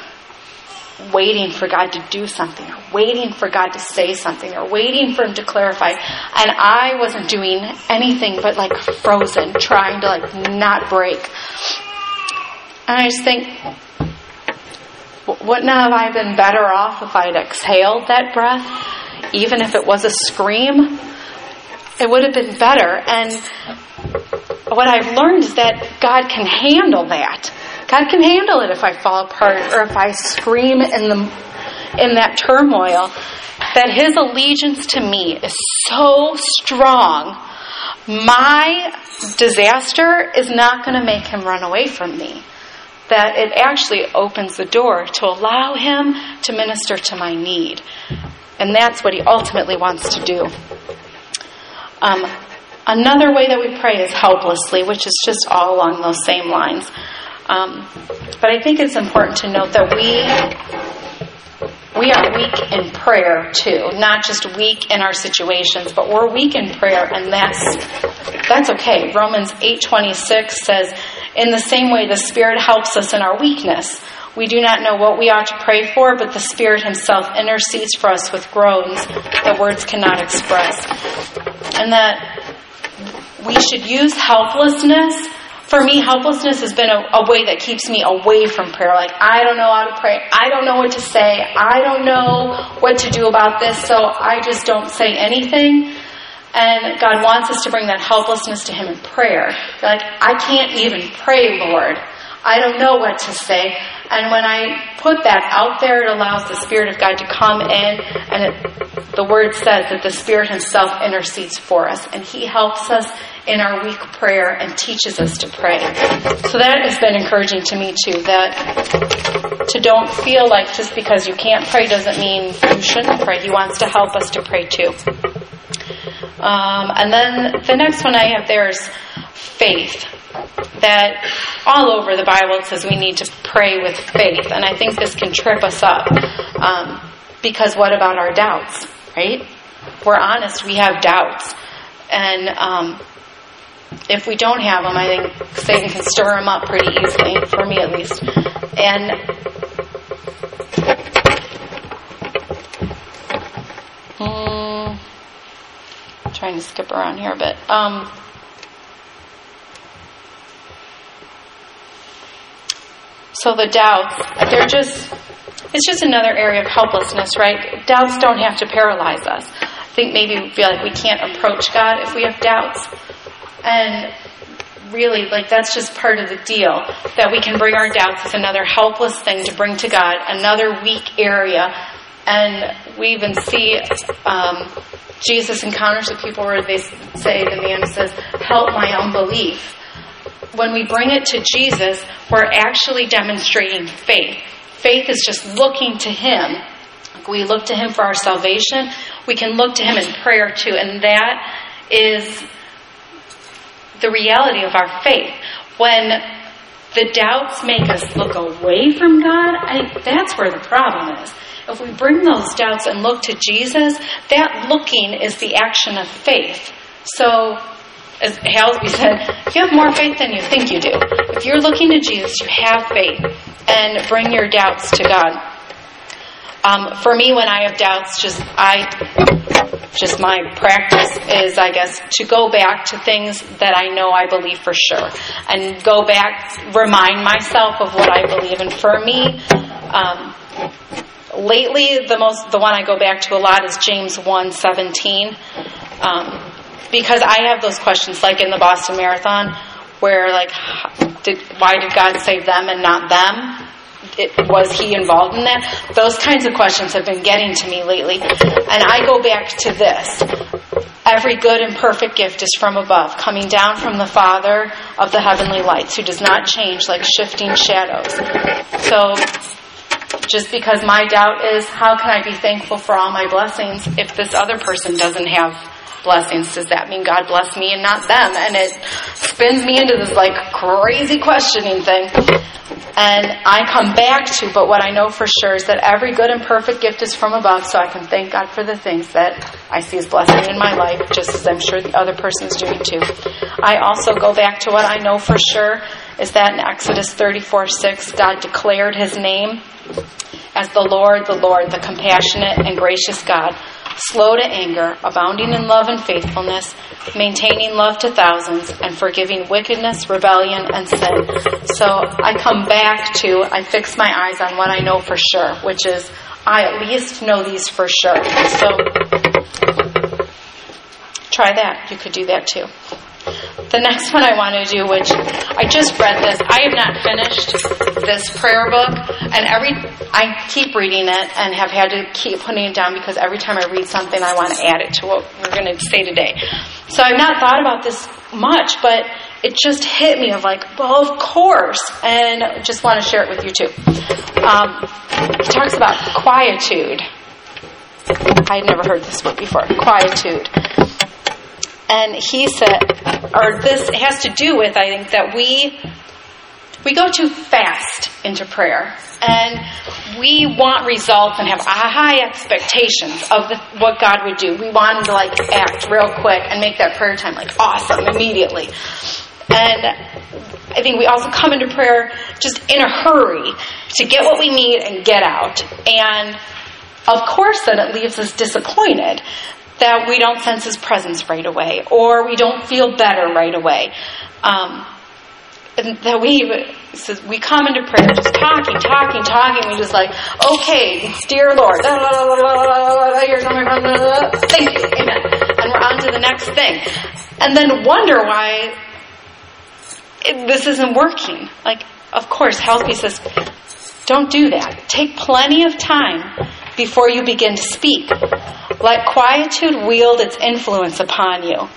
waiting for God to do something, or waiting for God to say something, or waiting for Him to clarify. And I wasn't doing anything but like frozen, trying to like not break. And I just think, wouldn't have I been better off if I'd exhaled that breath, even if it was a scream? It would have been better. And what I've learned is that God can handle that. God can handle it if I fall apart or if I scream in the in that turmoil. That his allegiance to me is so strong. My disaster is not going to make him run away from me. That it actually opens the door to allow him to minister to my need. And that's what he ultimately wants to do. Um, another way that we pray is helplessly, which is just all along those same lines. Um, but I think it's important to note that we we are weak in prayer too, not just weak in our situations, but we're weak in prayer, and that's that's okay. Romans eight twenty six says, "In the same way, the Spirit helps us in our weakness." We do not know what we ought to pray for, but the Spirit Himself intercedes for us with groans that words cannot express. And that we should use helplessness for me, helplessness has been a, a, way that keeps me away from prayer. Like, I don't know how to pray. I don't know what to say. I don't know what to do about this, so I just don't say anything. And God wants us to bring that helplessness to Him in prayer. Like, I can't even pray, Lord. I don't know what to say. And when I put that out there, it allows the Spirit of God to come in. And it, the Word says that the Spirit Himself intercedes for us. And He helps us in our weak prayer and teaches us to pray. So that has been encouraging to me too, that to don't feel like just because you can't pray doesn't mean you shouldn't pray. He wants to help us to pray too. Um, and then the next one I have there is faith. That all over the Bible it says we need to pray with faith. And I think this can trip us up. Um, because what about our doubts, right? We're honest, we have doubts. And um, if we don't have them, I think Satan can stir them up pretty easily, for me at least. And um, trying to skip around here a bit. Um, so the doubts, they're just, it's just another area of helplessness, right? Doubts don't have to paralyze us. I think maybe we feel like we can't approach God if we have doubts. And really, like, that's just part of the deal. That we can bring our doubts as another helpless thing to bring to God, another weak area. And we even see um, Jesus encounters with people where they say, the man says, Help my unbelief. When we bring it to Jesus, we're actually demonstrating faith. Faith is just looking to Him. We look to Him for our salvation. We can look to Him in prayer too. And that is the reality of our faith. When the doubts make us look away from God, I, that's where the problem is. If we bring those doubts and look to Jesus, that looking is the action of faith. So, as Hallesby said, you have more faith than you think you do. If you're looking to Jesus, you have faith, and bring your doubts to God. Um, for me, when I have doubts, just I, just my practice is, I guess, to go back to things that I know I believe for sure, and go back, remind myself of what I believe. And for me, um, lately, the most, the one I go back to a lot is James one seventeen, um, because I have those questions, like in the Boston Marathon. where like, did why did God save them and not them? It, was he involved in that? Those kinds of questions have been getting to me lately. And I go back to this. Every good and perfect gift is from above, coming down from the Father of the heavenly lights, who does not change like shifting shadows. So, just because my doubt is, how can I be thankful for all my blessings if this other person doesn't have blessings? Does that mean God bless me and not them? And it spins me into this like crazy questioning thing. And I come back to, but what I know for sure is that every good and perfect gift is from above, so I can thank God for the things that I see as blessing in my life, just as I'm sure the other person is doing too. I also go back to what I know for sure is that in Exodus 34 6, God declared his name as the Lord, the Lord, the compassionate and gracious God slow to anger, abounding in love and faithfulness, maintaining love to thousands, and forgiving wickedness, rebellion, and sin. So I come back to, I fix my eyes on what I know for sure, which is I at least know these for sure. So try that. You could do that too. The next one I want to do, which I just read this, I have not finished this prayer book, and every I keep reading it and have had to keep putting it down because every time I read something, I want to add it to what we're going to say today. So I've not thought about this much, but it just hit me of like, well, of course, and just want to share it with you too. Um, he talks about quietude. I had never heard this word before. Quietude. And he said, or this has to do with, I think, that we we go too fast into prayer and we want results and have high expectations of the, what God would do. We want him to like act real quick and make that prayer time like awesome immediately. And I think we also come into prayer just in a hurry to get what we need and get out. And of course, then it leaves us disappointed that we don't sense His presence right away, or we don't feel better right away. Um, and that we so we come into prayer just talking, talking, talking. We just like, okay, dear Lord, thank you, amen. And we're on to the next thing, and then wonder why it, this isn't working. Like, of course, Hallesby says, don't do that. Take plenty of time before you begin to speak. Let quietude wield its influence upon you.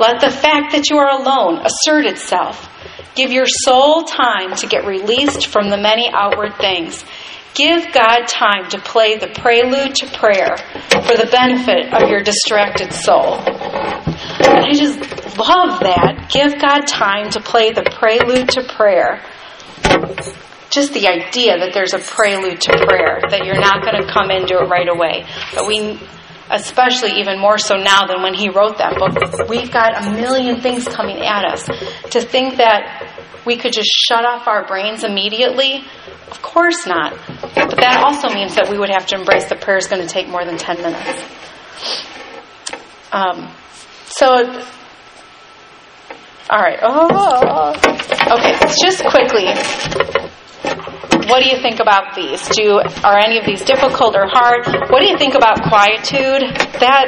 Let the fact that you are alone assert itself. Give your soul time to get released from the many outward things. Give God time to play the prelude to prayer for the benefit of your distracted soul. I just love that. Give God time to play the prelude to prayer just the idea that there's a prelude to prayer, that you're not going to come into it right away. But we, especially even more so now than when he wrote that book, we've got a million things coming at us. To think that we could just shut off our brains immediately, of course not. But that also means that we would have to embrace that prayer is going to take more than 10 minutes. Um, so, all right. Oh, okay. Just quickly, what do you think about these? Do are any of these difficult or hard? What do you think about quietude? That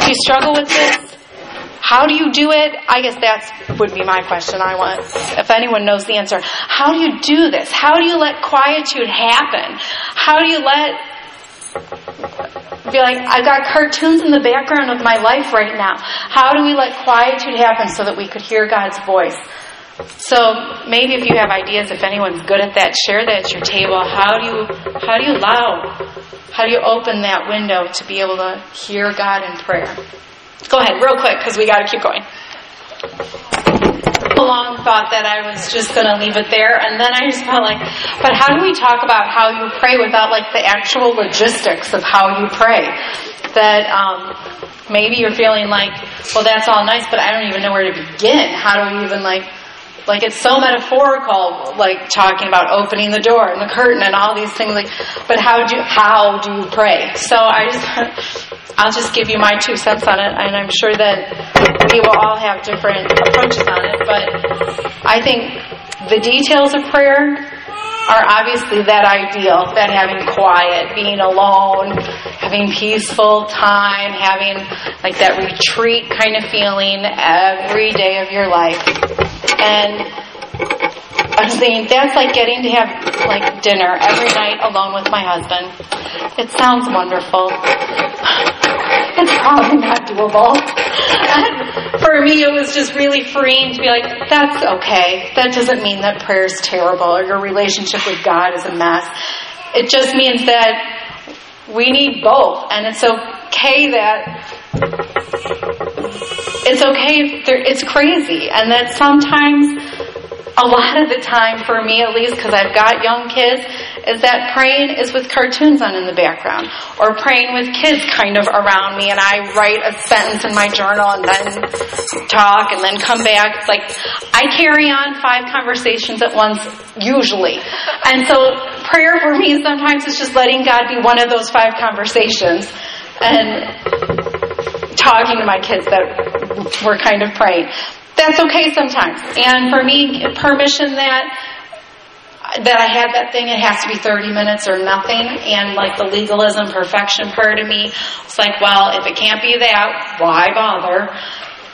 do you struggle with this? How do you do it? I guess that would be my question. I want, if anyone knows the answer, how do you do this? How do you let quietude happen? How do you let be like, I've got cartoons in the background of my life right now. How do we let quietude happen so that we could hear God's voice? So maybe if you have ideas, if anyone's good at that, share that at your table. How do you how do you allow how do you open that window to be able to hear God in prayer? Go ahead, real quick, because we got to keep going. A long thought that I was just going to leave it there, and then I just felt like, but how do we talk about how you pray without like the actual logistics of how you pray? That um, maybe you're feeling like, well, that's all nice, but I don't even know where to begin. How do we even like like it's so metaphorical, like talking about opening the door and the curtain and all these things. Like, but how do how do you pray? So I just <laughs> I'll just give you my two cents on it, and I'm sure that we will all have different approaches on it. But I think the details of prayer are obviously that ideal, that having quiet, being alone, having peaceful time, having like that retreat kind of feeling every day of your life. And I'm saying that's like getting to have like dinner every night alone with my husband. It sounds wonderful. It's probably not doable. <laughs> For me, it was just really freeing to be like, that's okay. That doesn't mean that prayer is terrible or your relationship with God is a mess. It just means that we need both. And it's okay that it's okay it's crazy and that sometimes a lot of the time for me at least because I've got young kids is that praying is with cartoons on in the background or praying with kids kind of around me and I write a sentence in my journal and then talk and then come back. It's like I carry on five conversations at once usually. And so prayer for me sometimes is just letting God be one of those five conversations and talking to my kids that we're kind of praying that's okay sometimes. And for me, permission that that I had that thing, it has to be 30 minutes or nothing. And like the legalism, perfection part of me, it's like, well, if it can't be that, why bother?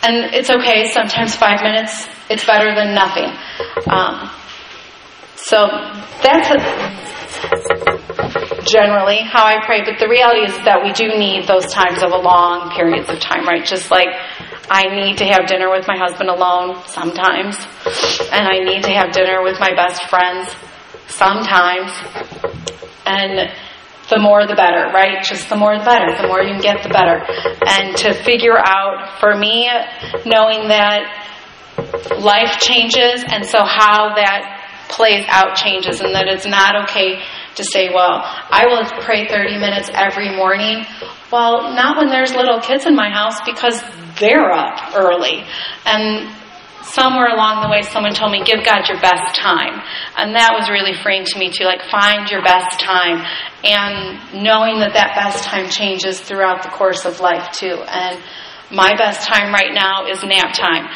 And it's okay. Sometimes five minutes, it's better than nothing. Um, so that's a, generally how I pray. But the reality is that we do need those times of a long periods of time, right? Just like I need to have dinner with my husband alone sometimes. And I need to have dinner with my best friends sometimes. And the more the better, right? Just the more the better. The more you can get, the better. And to figure out, for me, knowing that life changes and so how that plays out changes and that it's not okay to say, well, I will pray 30 minutes every morning. Well, not when there's little kids in my house because they're up early. And somewhere along the way, someone told me, give God your best time. And that was really freeing to me to like find your best time and knowing that that best time changes throughout the course of life too. And my best time right now is nap time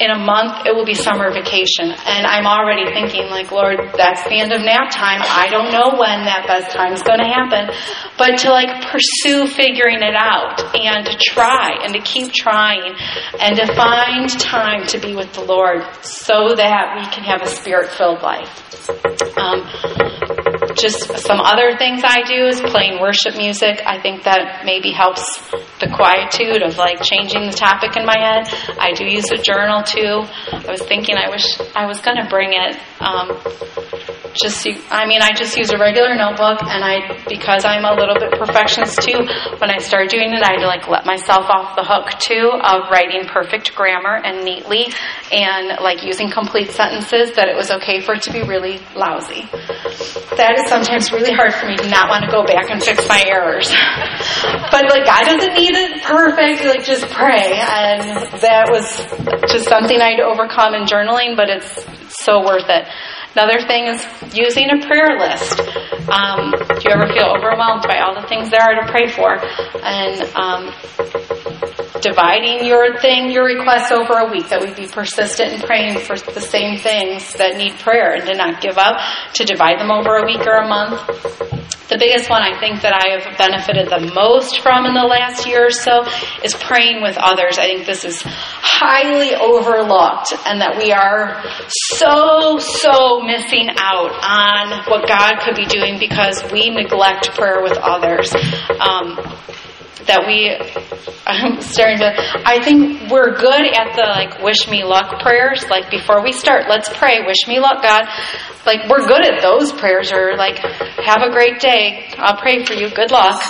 in a month it will be summer vacation. And i'm already thinking like lord that's the end of nap time. I don't know when that best time is going to happen. But to like pursue figuring it out and to try and to keep trying and to find time to be with the lord so that we can have a spirit filled life. Um, just some other things I do is playing worship music. I think that maybe helps the quietude of like changing the topic in my head. I do use a journal too. I was thinking I wish I was going to bring it. Um, just I mean I just use a regular notebook and I because I'm a little bit perfectionist too when I started doing it I had to like let myself off the hook too of writing perfect grammar and neatly and like using complete sentences that it was okay for it to be really lousy. That is sometimes really hard for me to not want to go back and fix my errors. But like God doesn't need it perfect like just pray. And that was just something I'd overcome in journaling but it's so worth it Another thing is using a prayer list. Um, do you ever feel overwhelmed by all the things there are to pray for? And um, dividing your thing, your requests over a week, that we be persistent in praying for the same things that need prayer and to not give up, to divide them over a week or a month. The biggest one I think that I have benefited the most from in the last year or so is praying with others. I think this is highly overlooked and that we are so, so missing out on what God could be doing because we neglect prayer with others. Um, that we I'm starting to I think we're good at the like wish me luck prayers like before we start. Let's pray. Wish me luck God like we're good at those prayers or like have a great day. I'll pray for you. Good luck.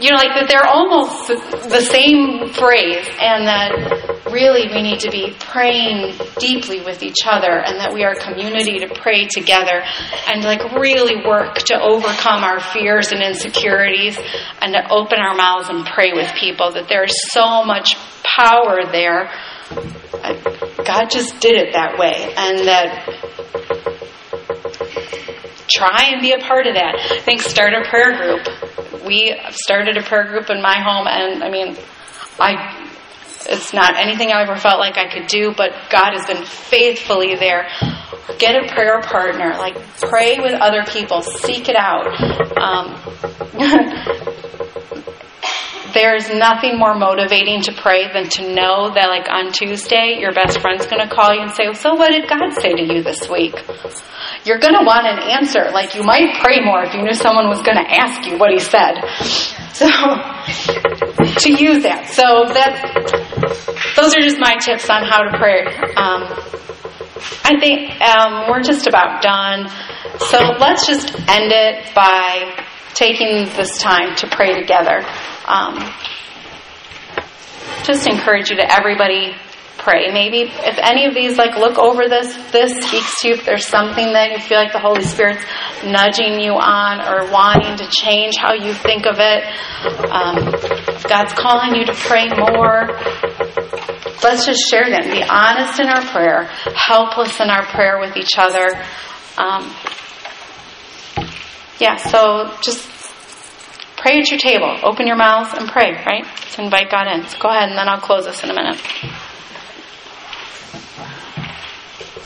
You know like that they're almost the same phrase and that really we need to be praying deeply with each other and that we are a community to pray together and like really work to overcome our fears and insecurities and to open our mouths and pray with people, that there's so much power there. God just did it that way, and that try and be a part of that. I think start a prayer group. We started a prayer group in my home, and I mean, I It's not anything I ever felt like I could do, but God has been faithfully there. Get a prayer partner. Like, pray with other people. Seek it out. Um, <laughs> there's nothing more motivating to pray than to know that, like, on Tuesday, your best friend's going to call you and say, So, what did God say to you this week? You're going to want an answer. Like, you might pray more if you knew someone was going to ask you what he said. So, <laughs> to use that. So, that, those are just my tips on how to pray. Um, I think um, we're just about done. So, let's just end it by taking this time to pray together. Um, just encourage you to everybody pray. Maybe if any of these, like, look over this, this speaks to you. If there's something that you feel like the Holy Spirit's nudging you on or wanting to change how you think of it, um, God's calling you to pray more. Let's just share them. Be honest in our prayer, helpless in our prayer with each other. Um, yeah, so just pray at your table. Open your mouths and pray, right? To invite God in. So go ahead, and then I'll close this in a minute.